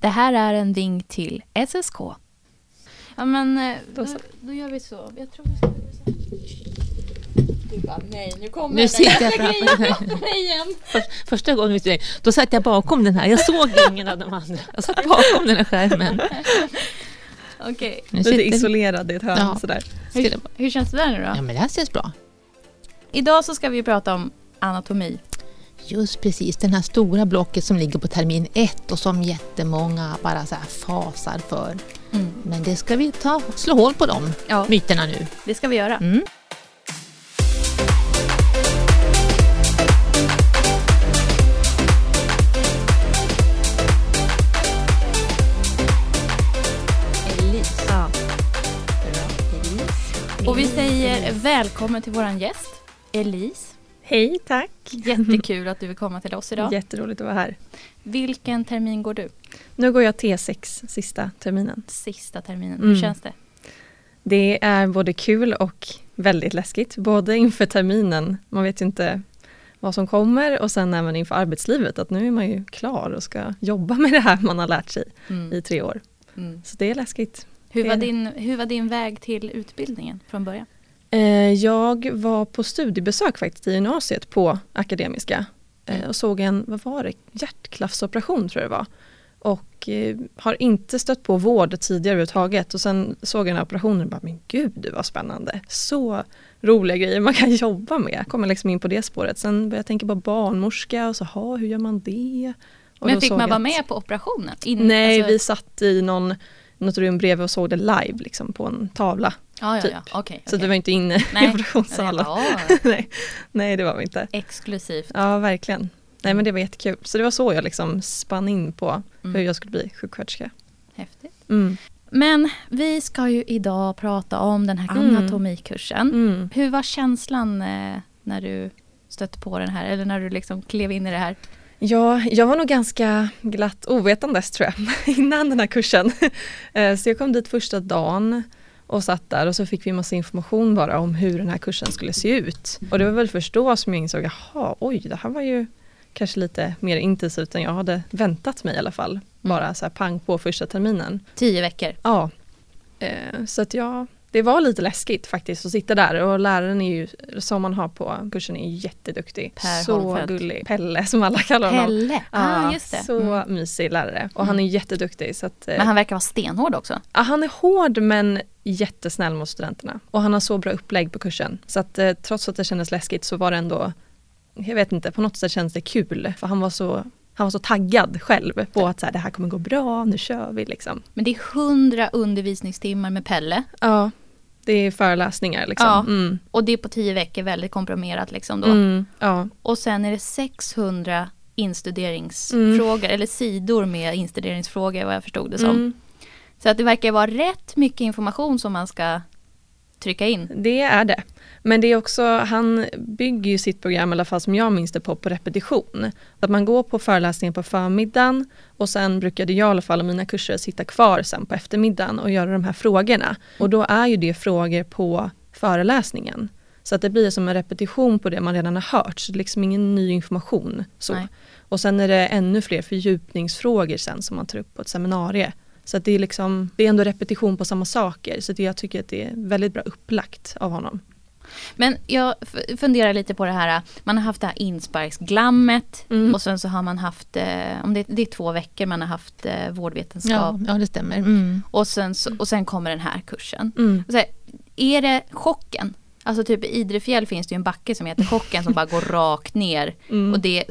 Det här är en vink till SSK. Ja men eh, Då då, gör vi så. Jag tror vi ska göra så här. Du bara nej, nu kommer Nu den sitter jag framför mig igen. För, första gången vi såg då satt jag bakom den här. Jag såg ingen av de andra. Jag satt bakom den här skärmen. Okej. Nu Lite sitter- isolerad i ett hörn Ja. sådär. Hur, hur känns det där nu då? Ja men det här känns bra. Idag så ska vi prata om anatomi. Just precis, den här stora blocket som ligger på termin ett och som jättemånga bara så fasar för. Men det ska vi ta, slå hål på de Ja, myterna nu. det ska vi göra. Mm. Ja. Bra. Och vi säger välkommen till våran gäst, Elise. Hej, tack. Jättekul att du vill komma till oss idag. Jätteroligt att vara här. Vilken termin går du? Nu går jag T6 sista terminen. Sista terminen. Mm. Hur känns det? Det är både kul och väldigt läskigt. Både inför terminen, man vet ju inte vad som kommer och sen även inför arbetslivet att nu är man ju klar och ska jobba med det här man har lärt sig Mm. i tre år. Mm. Så det är läskigt. Hur, var din, hur var din väg till utbildningen från början? Eh, Jag var på studiebesök faktiskt i gymnasiet på Akademiska eh, och såg en, vad var det, hjärtklaffsoperation tror jag det var. Och eh, har inte stött på vård tidigare överhuvudtaget och sen såg jag den här operationen och bara, men gud det var spännande. Så roliga grejer man kan jobba med. Kommer liksom in på det spåret. Sen började jag tänka på barnmorska och så, ha, hur gör man det? Och Men fick man vara att- med på operationen? In, Nej, alltså- vi satt i någon, något rum bredvid och såg det live liksom på en tavla. Ja, ja, typ. ja. Okej. Så okej. det var inte inne Nej. i operationssalen. Ja, nej, nej, det var vi inte. exklusivt. Ja, verkligen. Nej, men det var jättekul. Så det var så jag liksom spann in på Mm. hur jag skulle bli sjuksköterska. Häftigt. Mm. Men vi ska ju idag prata om den här Mm. anatomikursen. Mm. Hur var känslan eh, när du stötte på den här? Eller när du liksom klev in i det här? Ja, jag var nog ganska glatt ovetandes tror jag, innan den här kursen. Eh, Så jag kom dit första dagen och satt där och så fick vi massa information bara om hur den här kursen skulle se ut. Och det var väl först då som jag insåg, jaha, oj, det här var ju kanske lite mer intensivt än jag hade väntat mig i alla fall. Bara så här pang på första terminen. Tio veckor. Ja, eh, så att ja, det var lite läskigt faktiskt att sitta där och läraren är ju, som man har på kursen är ju jätteduktig. Per så Holmfeldt. gullig. Pelle som alla kallar honom. Pelle. Ah, just det. Så Mm. mysig lärare och han är jätteduktig. Så att, eh, Men han verkar vara stenhård också. ja, han är hård men jättesnäll mot studenterna. Och han har så bra upplägg på kursen. Så att eh, trots att det kändes läskigt så var det ändå, jag vet inte, på något sätt kändes det kul. För han var så, han var så taggad själv på att så här, det här kommer gå bra, nu kör vi liksom. Men det är hundra undervisningstimmar med Pelle. Ja, det är föreläsningar liksom. Ja. Mm. Och det är på tio veckor väldigt komprimerat liksom då. Mm. Ja. Och sen är det 600 instuderingsfrågor, eller sidor med instuderingsfrågor vad jag förstod det som. Mm. Så att det verkar vara rätt mycket information som man ska trycka in. Det är det. Men det är också, han bygger ju sitt program, i alla fall som jag minns det på, på repetition. Att man går på föreläsningen på förmiddagen och sen brukade jag i alla fall och mina kurser sitta kvar sen på eftermiddagen och göra de här frågorna. Och då är ju det frågor på föreläsningen. Så att det blir som en repetition på det man redan har hört, så det är liksom ingen ny information. Så. Nej. Och sen är det ännu fler fördjupningsfrågor sen som man tar upp på ett seminarium. Så att det är liksom, det är ändå repetition på samma saker. Så det, jag tycker att det är väldigt bra upplagt av honom. Men jag funderar lite på det här, man har haft det här insparksglammet Mm. och sen så har man haft, eh, om det, det är två veckor man har haft eh, vårdvetenskap. Ja, ja, det stämmer. Mm. Och, sen så, och sen kommer den här kursen. Mm. Så här, är det chocken? Alltså typ i Idrefjäll finns det ju en backe som heter chocken som bara går rakt ner. Mm. Och det,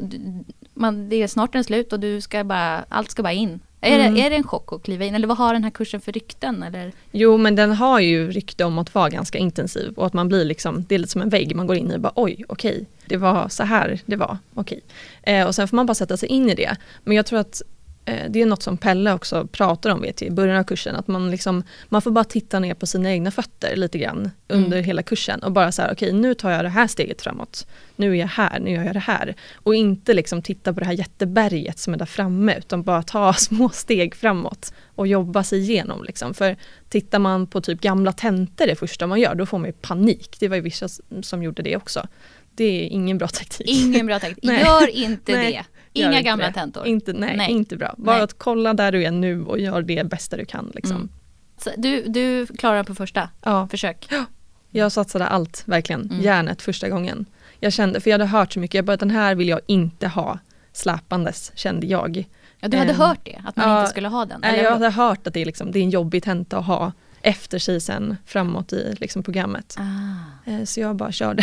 man, det är snart en slut och du ska bara, allt ska bara in. Är, Mm. det, är det en chock att kliva in? Eller vad har den här kursen för rykten? Eller? Jo men den har ju rykte om att vara ganska intensiv och att man blir liksom, det är lite som en vägg, man går in i och bara oj, okej, det var så här det var, okej. Eh, och sen får man bara sätta sig in i det. Men jag tror att det är något som Pelle också pratar om vet jag, i början av kursen, att man, liksom, man får bara titta ner på sina egna fötter lite grann under Mm. hela kursen och bara så här, okej nu tar jag det här steget framåt, nu är jag här, nu gör jag det här. Och inte liksom titta på det här jätteberget som är där framme, utan bara ta små steg framåt och jobba sig igenom. Liksom. För tittar man på typ gamla tentor det första man gör, då får man ju panik. Det var ju vissa som gjorde det också. Det är ingen bra taktik. Ingen bra taktik. Gör inte det. Inga gamla det. tentor. Inte, nej, Nej. inte bra. Bara Nej. att kolla där du är nu och gör det bästa du kan. Liksom. Mm. Du, du klarar på första Ja, försök? jag satsade allt, verkligen. Mm. Järnet första gången. Jag kände, för jag hade hört så mycket, jag bara, den här vill jag inte ha släpandes, kände jag. Ja, du hade Ehm, hört det, att man ja, inte skulle ha den? Nej, jag hade hört att det är, liksom, det är en jobbig tenta att ha efter sig sen framåt i liksom, programmet. Ah. Eh, Så jag bara körde.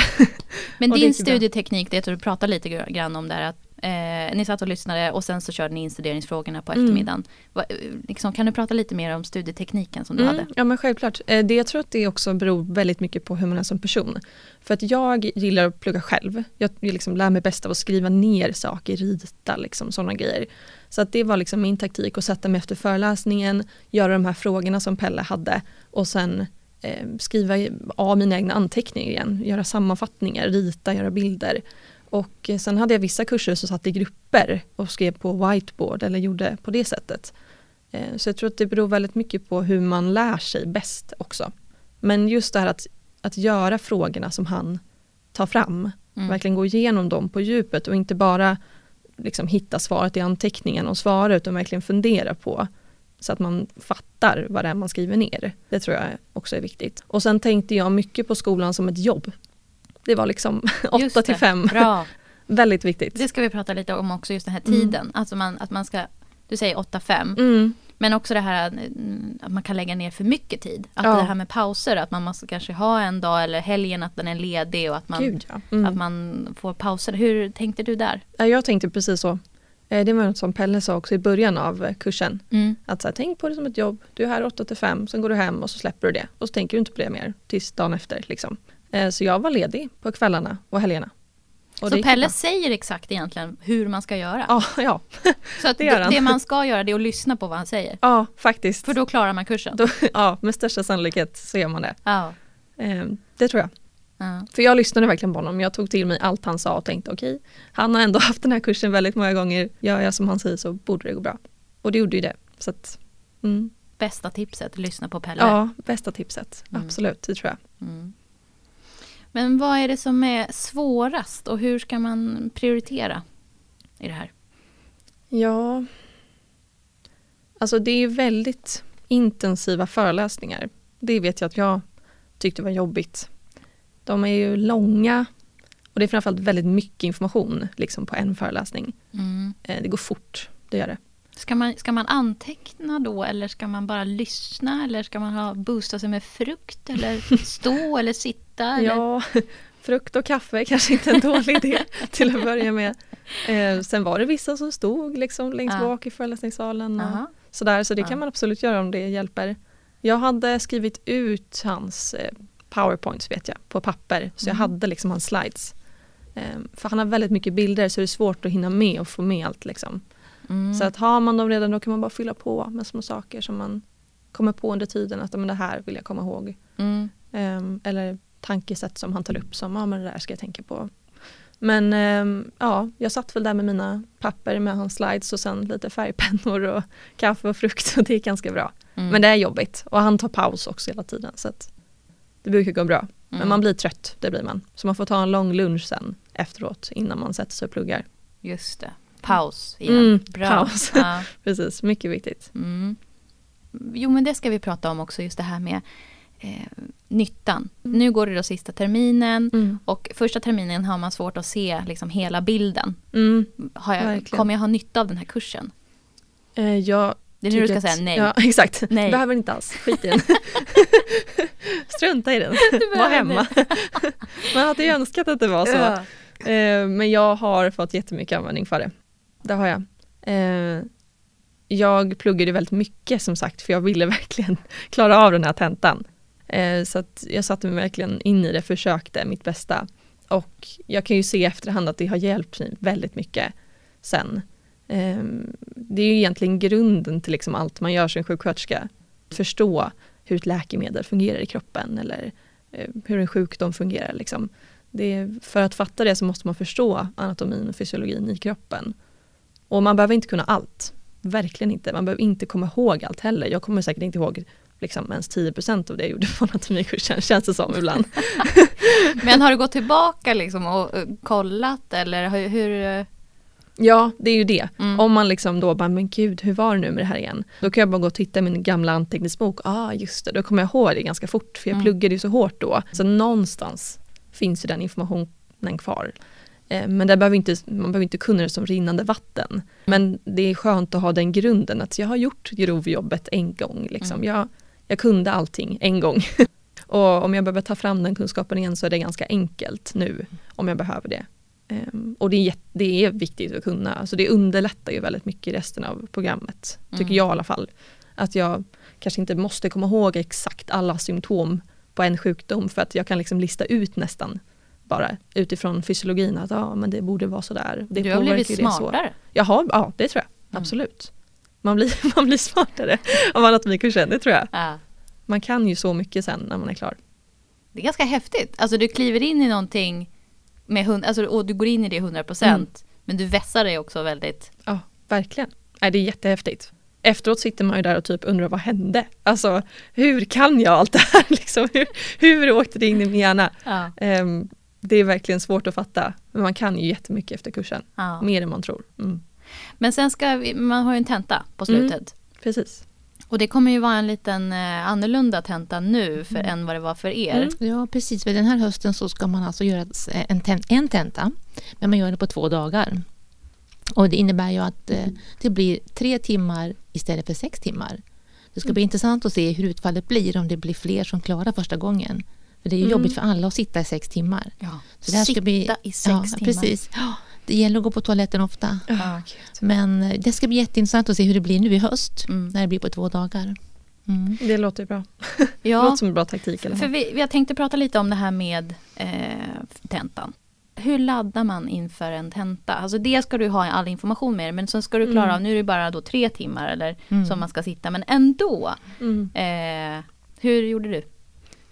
Men det din studieteknik, det du pratade lite grann om där, att eh, ni satt och lyssnade och sen så körde ni instuderingsfrågorna på Mm. eftermiddagen. Va, eh, liksom, kan du prata lite mer om studietekniken som du Mm, hade? ja men självklart. Eh, Det, jag tror att det också beror väldigt mycket på hur man är som person. För att jag gillar att plugga själv. Jag liksom lär mig bäst av att skriva ner saker, rita, liksom, sådana grejer. Så att det var liksom min taktik att sätta mig efter föreläsningen, göra de här frågorna som Pelle hade och sen eh, skriva av mina egna anteckningar igen, göra sammanfattningar, rita, göra bilder. Och sen hade jag vissa kurser som satt i grupper och skrev på whiteboard eller gjorde på det sättet. Eh, Så jag tror att det beror väldigt mycket på hur man lär sig bäst också. Men just det här att, att göra frågorna som han tar fram, Mm. verkligen gå igenom dem på djupet och inte bara liksom hitta svaret i anteckningen och svara utan verkligen fundera på så att man fattar vad det är man skriver ner. Det tror jag också är viktigt. Och sen tänkte jag mycket på skolan som ett jobb. Det var liksom Just 8 till det. 5. Bra. Väldigt viktigt. Det ska vi prata lite om också, just den här Mm. tiden. Alltså man, att man ska, du säger 8-5, Mm. men också det här mm, att man kan lägga ner för mycket tid. Att Ja. det här med pauser, att man måste kanske ha en dag eller helgen att den är ledig och att man, Gud ja. Mm. att man får pauser. Hur tänkte du där? Ja, Jag tänkte precis så. Eh, Det var något som Pelle sa också i början av eh, kursen. Mm. Att så här, tänk på det som ett jobb. Du är här 8 till 5, sen går du hem och så släpper du det. Och så tänker du inte på det mer tills dagen efter. Liksom. Eh, Så jag var ledig på kvällarna och helgerna. Och Så Pelle säger exakt egentligen hur man ska göra. Ja, ja. så att det det, man ska göra det är att lyssna på vad han säger. ja, faktiskt. För då klarar man kursen. Då, ja, med största sannolikhet så gör man det. Ja. Eh, Det tror jag. Ja. För jag lyssnade verkligen på honom. Jag tog till mig allt han sa och tänkte okej, han har ändå haft den här kursen väldigt många gånger. Gör jag som han säger så borde det gå bra. Och det gjorde ju det. Så att, mm. Bästa tipset, lyssna på Pelle. Ja, bästa tipset. Mm. Absolut, det tror jag. Mm. Men vad är det som är svårast och hur ska man prioritera i det här? Ja, alltså det är väldigt intensiva föreläsningar. Det vet jag att jag tyckte var jobbigt. De är ju långa och det är framförallt väldigt mycket information liksom på en föreläsning. Mm. Eh, Det går fort, det gör det. Ska, man, ska man anteckna då eller ska man bara lyssna eller ska man ha boosta sig med frukt eller stå eller sitta? Eller? Ja, frukt och kaffe är kanske inte en dålig idé till att börja med. Eh, sen var det vissa som stod liksom längst Ja. bak i föreläsningssalen. Och Aha. sådär, så det Ja. kan man absolut göra om det hjälper. Jag hade skrivit ut hans eh, powerpoints vet jag, på papper. Så jag Mm. hade liksom hans slides. Eh, för han har väldigt mycket bilder så det är svårt att hinna med och få med allt. Liksom. Mm. Så att har man dem redan då kan man bara fylla på med små saker som man kommer på under tiden. Att men det här vill jag komma ihåg. Mm. Ehm, eller tankesätt som han tar upp som, ja men det där ska jag tänka på. Men ehm, ja, jag satt väl där med mina papper med hans slides och sen lite färgpennor och kaffe och frukt och det är ganska bra. Mm. Men det är jobbigt och han tar paus också hela tiden så att det brukar gå bra. Men Mm. man blir trött, det blir man. Så man får ta en lång lunch sen efteråt innan man sätter sig och pluggar. Just det. Paus igen. Mm, Bra. paus. Ja. Precis, mycket viktigt. Mm. Jo men det ska vi prata om också, just det här med eh, nyttan. Mm. Nu går det då sista terminen Mm. och första terminen har man svårt att se liksom hela bilden. Mm. Har jag, Verkligen. kommer jag ha nytta av den här kursen? Eh, jag Det är nu du ska säga nej. Ja, exakt. Nej. Behöver inte alls. Skit i den. Strunta i den. Var hemma. Man hade ju önskat att det var så. Ja. Eh, men jag har fått jättemycket användning för det. Det har jag. Eh, jag pluggade väldigt mycket som sagt för jag ville verkligen klara av den här tentan. Eh, så att jag satte mig verkligen in i det, försökte mitt bästa. Och jag kan ju se i efterhand att det har hjälpt mig väldigt mycket sen. Eh, det är ju egentligen grunden till liksom allt man gör som sjuksköterska. Förstå hur ett läkemedel fungerar i kroppen eller eh, hur en sjukdom fungerar. Liksom. Det är, för att fatta det så måste man förstå anatomin och fysiologin i kroppen. Och man behöver inte kunna allt. Verkligen inte. Man behöver inte komma ihåg allt heller. Jag kommer säkert inte ihåg liksom ens 10% av det jag gjorde på anatomikursen, känns det som ibland. Men har du gått tillbaka liksom och eh, kollat eller hur? hur Ja, det är ju det. Mm. Om man liksom då bara, men gud, hur var det nu med det här igen? Då kan jag bara gå och titta i min gamla anteckningsbok. Ah, just det, då kommer jag ihåg det ganska fort, för jag Mm. pluggade ju så hårt då. Så någonstans finns ju den informationen kvar. Eh, Men det behöver inte, man behöver inte kunna det som rinnande vatten. Men det är skönt att ha den grunden att jag har gjort grovjobbet en gång. Liksom. Mm. Jag, jag kunde allting en gång. och om jag behöver ta fram den kunskapen igen så är det ganska enkelt nu om jag behöver det. Ehm, och det är, det är viktigt att kunna, alltså det underlättar ju väldigt mycket i resten av programmet. Tycker Mm. jag i alla fall. Att jag kanske inte måste komma ihåg exakt alla symptom på en sjukdom för att jag kan liksom lista ut nästan bara utifrån fysiologin att ja, men det borde vara sådär. Det du har blivit ju det så. smartare. Jaha, ja det tror jag. Mm. Absolut. Man blir, man blir smartare av anatomikursen, det tror jag. Ja. Man kan ju så mycket sen när man är klar. Det är ganska häftigt. Alltså du kliver in i någonting med hund, alltså, och du går in i det 100% Mm. men du vässar dig också väldigt. Ja, verkligen. Nej, det är jättehäftigt. Efteråt sitter man ju där och typ undrar vad hände? Alltså hur kan jag allt det här? Liksom, hur, hur åkte det in i min hjärna? Ja. Ehm, det är verkligen svårt att fatta. Men man kan ju jättemycket efter kursen. Ja. Mer än man tror. Mm. Men sen ska vi, man har ju en tenta på Mm. slutet. Precis. Och det kommer ju vara en liten eh, annorlunda tenta nu för, Mm. än vad det var för er. Mm. Ja, precis. För den här hösten så ska man alltså göra en, ten- en tenta, men man gör det på två dagar. Och det innebär ju att eh, det blir tre timmar istället för sex timmar. Det ska bli intressant att se hur utfallet blir om det blir fler som klarar första gången. För det är ju Mm. jobbigt för alla att sitta i sex timmar. Ja. Så det här ska Sitta bli, i sex ja, timmar. Precis. Det gäller att gå på toaletten ofta. Gud. Men eh, det ska bli jätteintressant att se hur det blir nu i höst, Mm. när det blir på två dagar. Mm. Det låter ju bra. Det Ja, låter som en bra taktik. Eller för vi, jag tänkte prata lite om det här med eh, tentan. Hur laddar man inför en tenta? Alltså det ska du ha all information med men sen ska du klara Mm. av, nu är det bara då tre timmar eller Mm. som man ska sitta men ändå. Mm. Eh, hur gjorde du?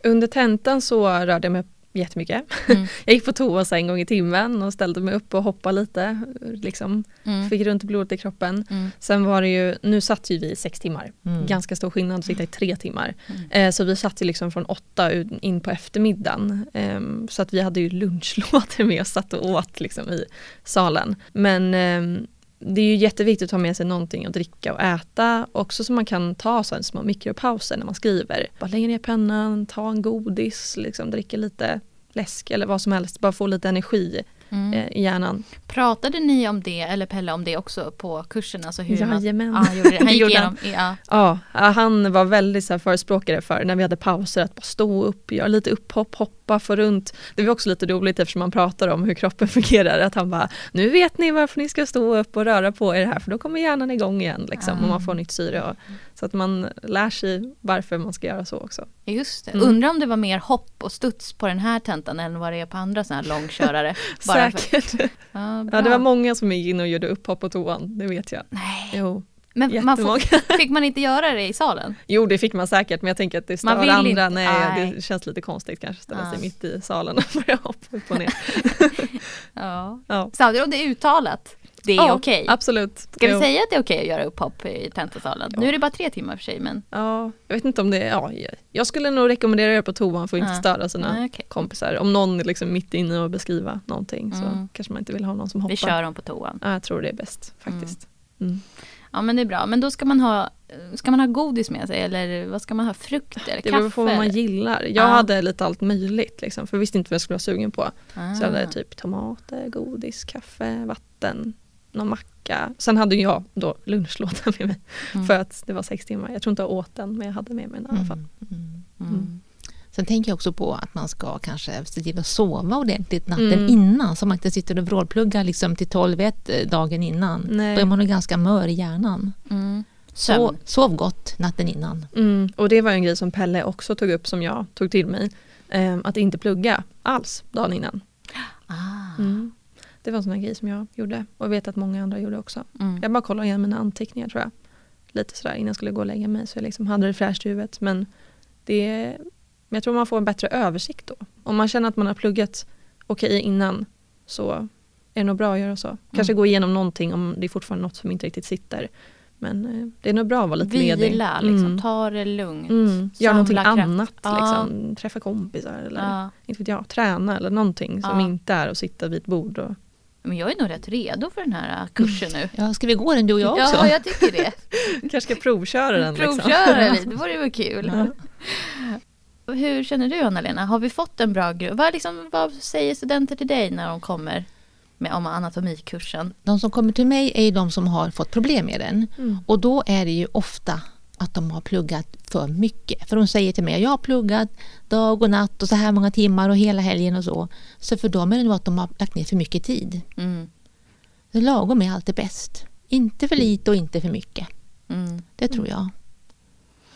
Under tentan så rörde jag mig jättemycket. Mm. Jag gick på toa så en gång i timmen och ställde mig upp och hoppade lite. Liksom. Mm. Fick runt blodet i kroppen. Mm. Sen var det ju, nu satt ju vi i sex timmar. Mm. Ganska stor skillnad att sitta i tre timmar. Mm. Eh, så vi satt ju liksom från åtta in på eftermiddagen. Ehm, så att vi hade ju lunchlådor med och satt och åt liksom i salen. Men ehm, det är ju jätteviktigt att ha med sig någonting att dricka och äta. Också så man kan ta så små mikropauser när man skriver. Bara lägga ner pennan, ta en godis, liksom, dricka lite läsk eller vad som helst. Bara få lite energi Mm. eh, i hjärnan. Pratade ni om det, eller Pelle om det också på kursen? Alltså hur man, Jajamän. ja, han gjorde det. Han gjorde igenom, ja. Ja, han var väldigt så här förespråkare för när vi hade pauser att bara stå upp, göra lite upphopp, hoppa, få runt. Det var också lite roligt eftersom man pratar om hur kroppen fungerar. Att han bara, nu vet ni varför ni ska stå upp och röra på er här för då kommer hjärnan igång igen liksom, och man får nytt syre. Och, så att man lär sig varför man ska göra så också. Just det. Mm. Undrar om det var mer hopp och studs på den här tentan än vad det är på andra sådana här långkörare. Bara för- Säkert. Ja. Ja, det var många som gick in och gjorde upphopp på toan, det vet jag. Nej, Jo, men man får, fick man inte göra det i salen? Jo, det fick man säkert, men jag tänker att det stör andra. inte- Nej, nej. det känns lite konstigt kanske att ställa sig mitt i salen och börja hoppa upp och ner. Ja. Ja. Samtidigt om det är uttalat, det är Ja, okej. Absolut. Ska vi Jo. säga att det är okej att göra upphopp i tentasalen? Ja. Nu är det bara tre timmar för sig men... Ja, jag vet inte om det är, ja, jag skulle nog rekommendera att göra på toan för att inte Ja. störa sina Nej, okej. kompisar. Om någon är liksom mitt inne och beskriva någonting så Mm. kanske man inte vill ha någon som hoppar. Vi kör dem på toan. Ja, jag tror det är bäst faktiskt. Mm. Ja men det är bra. Men då ska man ha, ska man ha godis med sig eller vad ska man ha? Frukt eller Det kaffe? beror på vad man gillar. Jag Ja. hade lite allt möjligt liksom, för jag visste inte vad jag skulle vara sugen på. Ah. Så jag hade typ tomater, godis, kaffe, vatten, någon macka. Sen hade jag då lunchlåda med mig Mm. för att det var sex timmar. Jag tror inte jag åt den men jag hade med mig den i alla fall. Mm. Mm. Sen tänker jag också på att man ska kanske se till att sova ordentligt natten Mm. innan så man inte sitter och vrålpluggar liksom till 12-1 eh, dagen innan. Nej. Då är man nog ganska mör i hjärnan. Mm. Så, sov gott natten innan. Mm, och det var en grej som Pelle också tog upp som jag tog till mig. Ehm, att inte plugga alls dagen innan. Ah. Mm. Det var en sån här grej som jag gjorde och jag vet att många andra gjorde också. Mm. Jag bara kollade igen mina anteckningar tror jag. Lite sådär innan jag skulle gå och lägga mig så jag liksom hade det fräscht i huvudet. Men det, men jag tror man får en bättre översikt då. Om man känner att man har pluggat okej innan så är det nog bra att göra så. Kanske Mm. gå igenom någonting om det är fortfarande något som inte riktigt sitter. Men eh, det är nog bra att vara lite ledig. Vila, liksom. Mm. ta det lugnt. Mm. Gör någonting kraft. annat, Ja. liksom. träffa kompisar eller Ja. inte vet jag, träna eller någonting som Ja. inte är att sitta vid ett bord och Men jag är nog rätt redo för den här äh, kursen nu. Ja, ska vi gå den du och jag också? Ja, jag tycker det. kanske ska provköra den. Liksom. Provköra lite, det vore väl kul. Hur känner du Anna-Lena? Har vi fått en bra grund? Vad, liksom, vad säger studenter till dig när de kommer med om anatomikursen? De som kommer till mig är de som har fått problem med den. Mm. Och då är det ju ofta att de har pluggat för mycket. För de säger till mig, jag har pluggat dag och natt och så här många timmar och hela helgen och så. Så för dem är det nog att de har lagt ner för mycket tid. Mm. Lagom är alltid bäst. Inte för lite och inte för mycket. Mm. Det tror jag.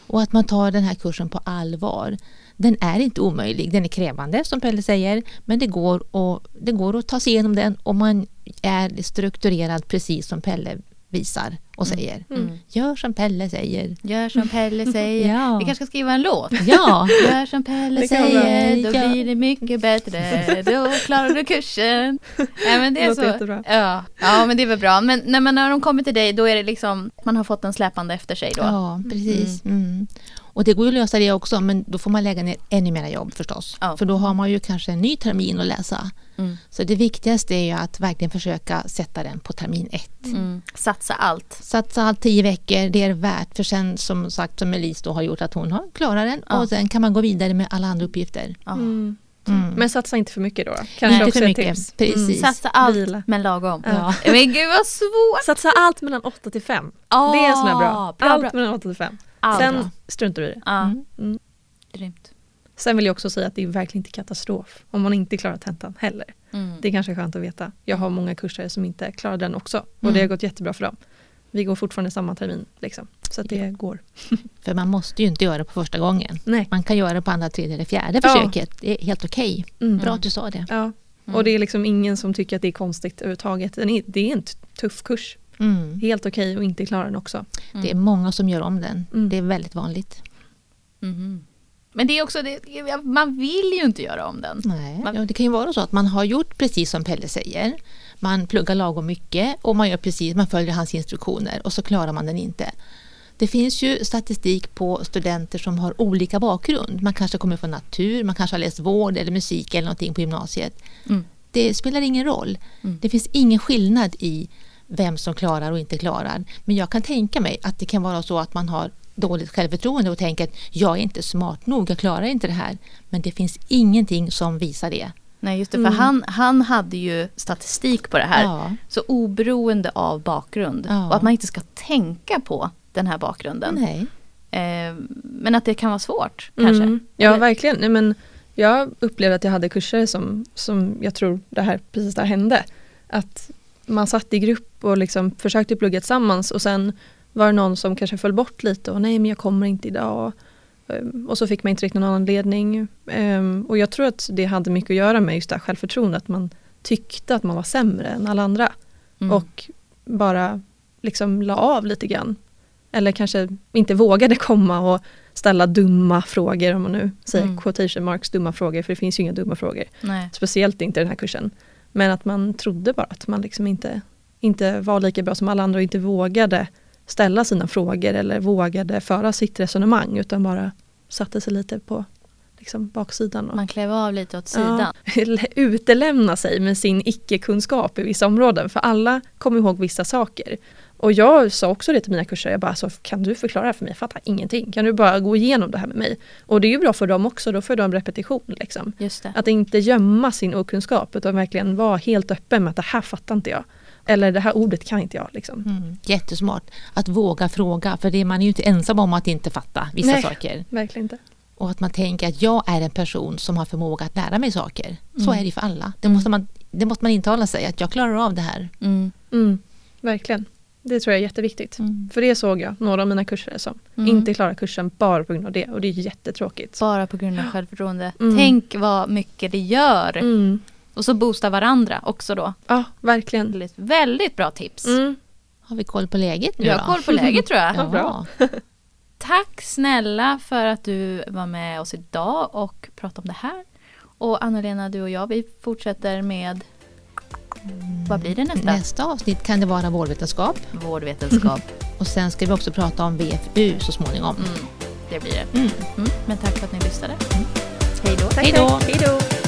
Och att man tar den här kursen på allvar. Den är inte omöjlig. Den är krävande som Pelle säger. Men det går, och, det går att ta sig igenom den om man är strukturerad precis som Pelle visar och säger. Mm. Gör som Pelle säger. Gör som Pelle säger. Ja. Vi kanske ska skriva en låt. Ja, Gör som Pelle säger, då Ja. blir det mycket bättre. Då klarar du kursen. Ja, men det är så. jättebra. Ja. ja, men det är väl bra. Men nej, men när de kommer till dig, då är det liksom, man har fått en släpande efter sig då. ja precis. Mm. Och det går ju att lösa det också men då får man lägga ner ännu mer jobb förstås. Ja. För då har man ju kanske en ny termin att läsa. Mm. Så det viktigaste är ju att verkligen försöka sätta den på termin ett. Mm. Satsa allt. Satsa allt tio veckor, det är värt. För sen som sagt som Elise då har gjort att hon har klarat den Ja. och sen kan man gå vidare med alla andra uppgifter. Ja. Mm. Mm. Men satsa inte för mycket då. Kanske Nej, inte också för ett mycket. tips. Precis. Satsa allt, Vila. men lagom. Ja. Men gud vad svårt. Satsa allt mellan 8 till 5. Ah, det är en sån här bra. bra, allt bra. mellan 8 till 5. Allt Sen bra. struntar du i det. Ja, Mm. Mm. grymt. Sen vill jag också säga att det är verkligen inte katastrof om man inte klarar tentan heller. Mm. Det är kanske skönt att veta. Jag har många kursare som inte klarar den också och Mm. det har gått jättebra för dem. Vi går fortfarande samma termin liksom. så att det går. För man måste ju inte göra det på första gången. Nej. Man kan göra det på andra, tredje eller fjärde Ja. försöket. Det är helt okej. Mm. Bra att du sa det. Ja. Och det är liksom ingen som tycker att det är konstigt överhuvudtaget. Det är en tuff kurs. Mm. Helt okej att inte klara den också. Det är många som gör om den. Mm. Det är väldigt vanligt. Mhm. Men det är också, det, man vill ju inte göra om den. Nej. Man- Ja, det kan ju vara så att man har gjort precis som Pelle säger. Man pluggar lagom mycket och man gör precis, man följer hans instruktioner och så klarar man den inte. Det finns ju statistik på studenter som har olika bakgrund. Man kanske kommer från natur, man kanske har läst vård eller musik eller någonting på gymnasiet. Mm. Det spelar ingen roll. Det finns ingen skillnad i vem som klarar och inte klarar. Men jag kan tänka mig att det kan vara så att man har dåligt självförtroende och tänker att jag är inte smart nog, jag klarar inte det här. Men det finns ingenting som visar det. Nej, just det. För han, han hade ju statistik på det här. Ja. Så oberoende av bakgrund. Ja. Och att man inte ska tänka på den här bakgrunden. Nej. Eh, men att det kan vara svårt kanske. Mm. Ja, Eller- verkligen. Nej, men jag upplevde att jag hade kurser som, som jag tror det här, precis där hände. Att man satt i grupp och liksom försökte plugga tillsammans och sen var det någon som kanske föll bort lite och nej men jag kommer inte idag. Ehm, Och så fick man inte riktigt någon anledning. Ehm, Och jag tror att det hade mycket att göra med just det här självförtroendet. Att man tyckte att man var sämre än alla andra. Mm. Och bara liksom la av lite grann. Eller kanske inte vågade komma och ställa dumma frågor om man nu säger Mm. quotation marks dumma frågor för det finns ju inga dumma frågor. Nej. Speciellt inte i den här kursen. Men att man trodde bara att man liksom inte, inte var lika bra som alla andra och inte vågade ställa sina frågor eller vågade föra sitt resonemang utan bara satte sig lite på liksom baksidan. Och, Man klev av lite åt sidan. Ja, utelämna sig med sin icke-kunskap i vissa områden. För alla kommer ihåg vissa saker. Och jag sa också det till mina kurser, jag bara, alltså, kan du förklara för mig? Jag fattar ingenting. Kan du bara gå igenom det här med mig? Och det är ju bra för dem också, då får de repetition. Liksom. Att inte gömma sin okunskap utan verkligen vara helt öppen med att det här fattar inte jag. Eller det här ordet kan inte jag. Liksom. Mm, jättesmart. Att våga fråga, för det, man är ju inte ensam om att inte fatta vissa Nej. saker. Verkligen inte. Och att man tänker att jag är en person som har förmåga att lära mig saker. Så Mm. är det för alla. Det måste, man, det måste man intala sig, att jag klarar av det här. Mm. Mm, verkligen. Det tror jag är jätteviktigt. Mm. För det såg jag några av mina kursare som Mm. inte klarar kursen bara på grund av det. Och det är jättetråkigt. Bara på grund av självförtroende. Mm. Tänk vad mycket det gör. Mm. Och så boosta varandra också då. Ja, verkligen. Väldigt, väldigt bra tips. Mm. Har vi koll på läget nu Du har då? koll på läget tror jag. Ja, bra. Tack snälla för att du var med oss idag och pratade om det här. Och Anna-Lena, du och jag, vi fortsätter med... Vad blir det nästa? Nästa avsnitt kan det vara vårdvetenskap Vårdvetenskap. och sen ska vi också prata om VFU så småningom. Mm, det blir det. Mm. Mm, men tack för att ni lyssnade. Hej då. Tack, Hej då. Hej då.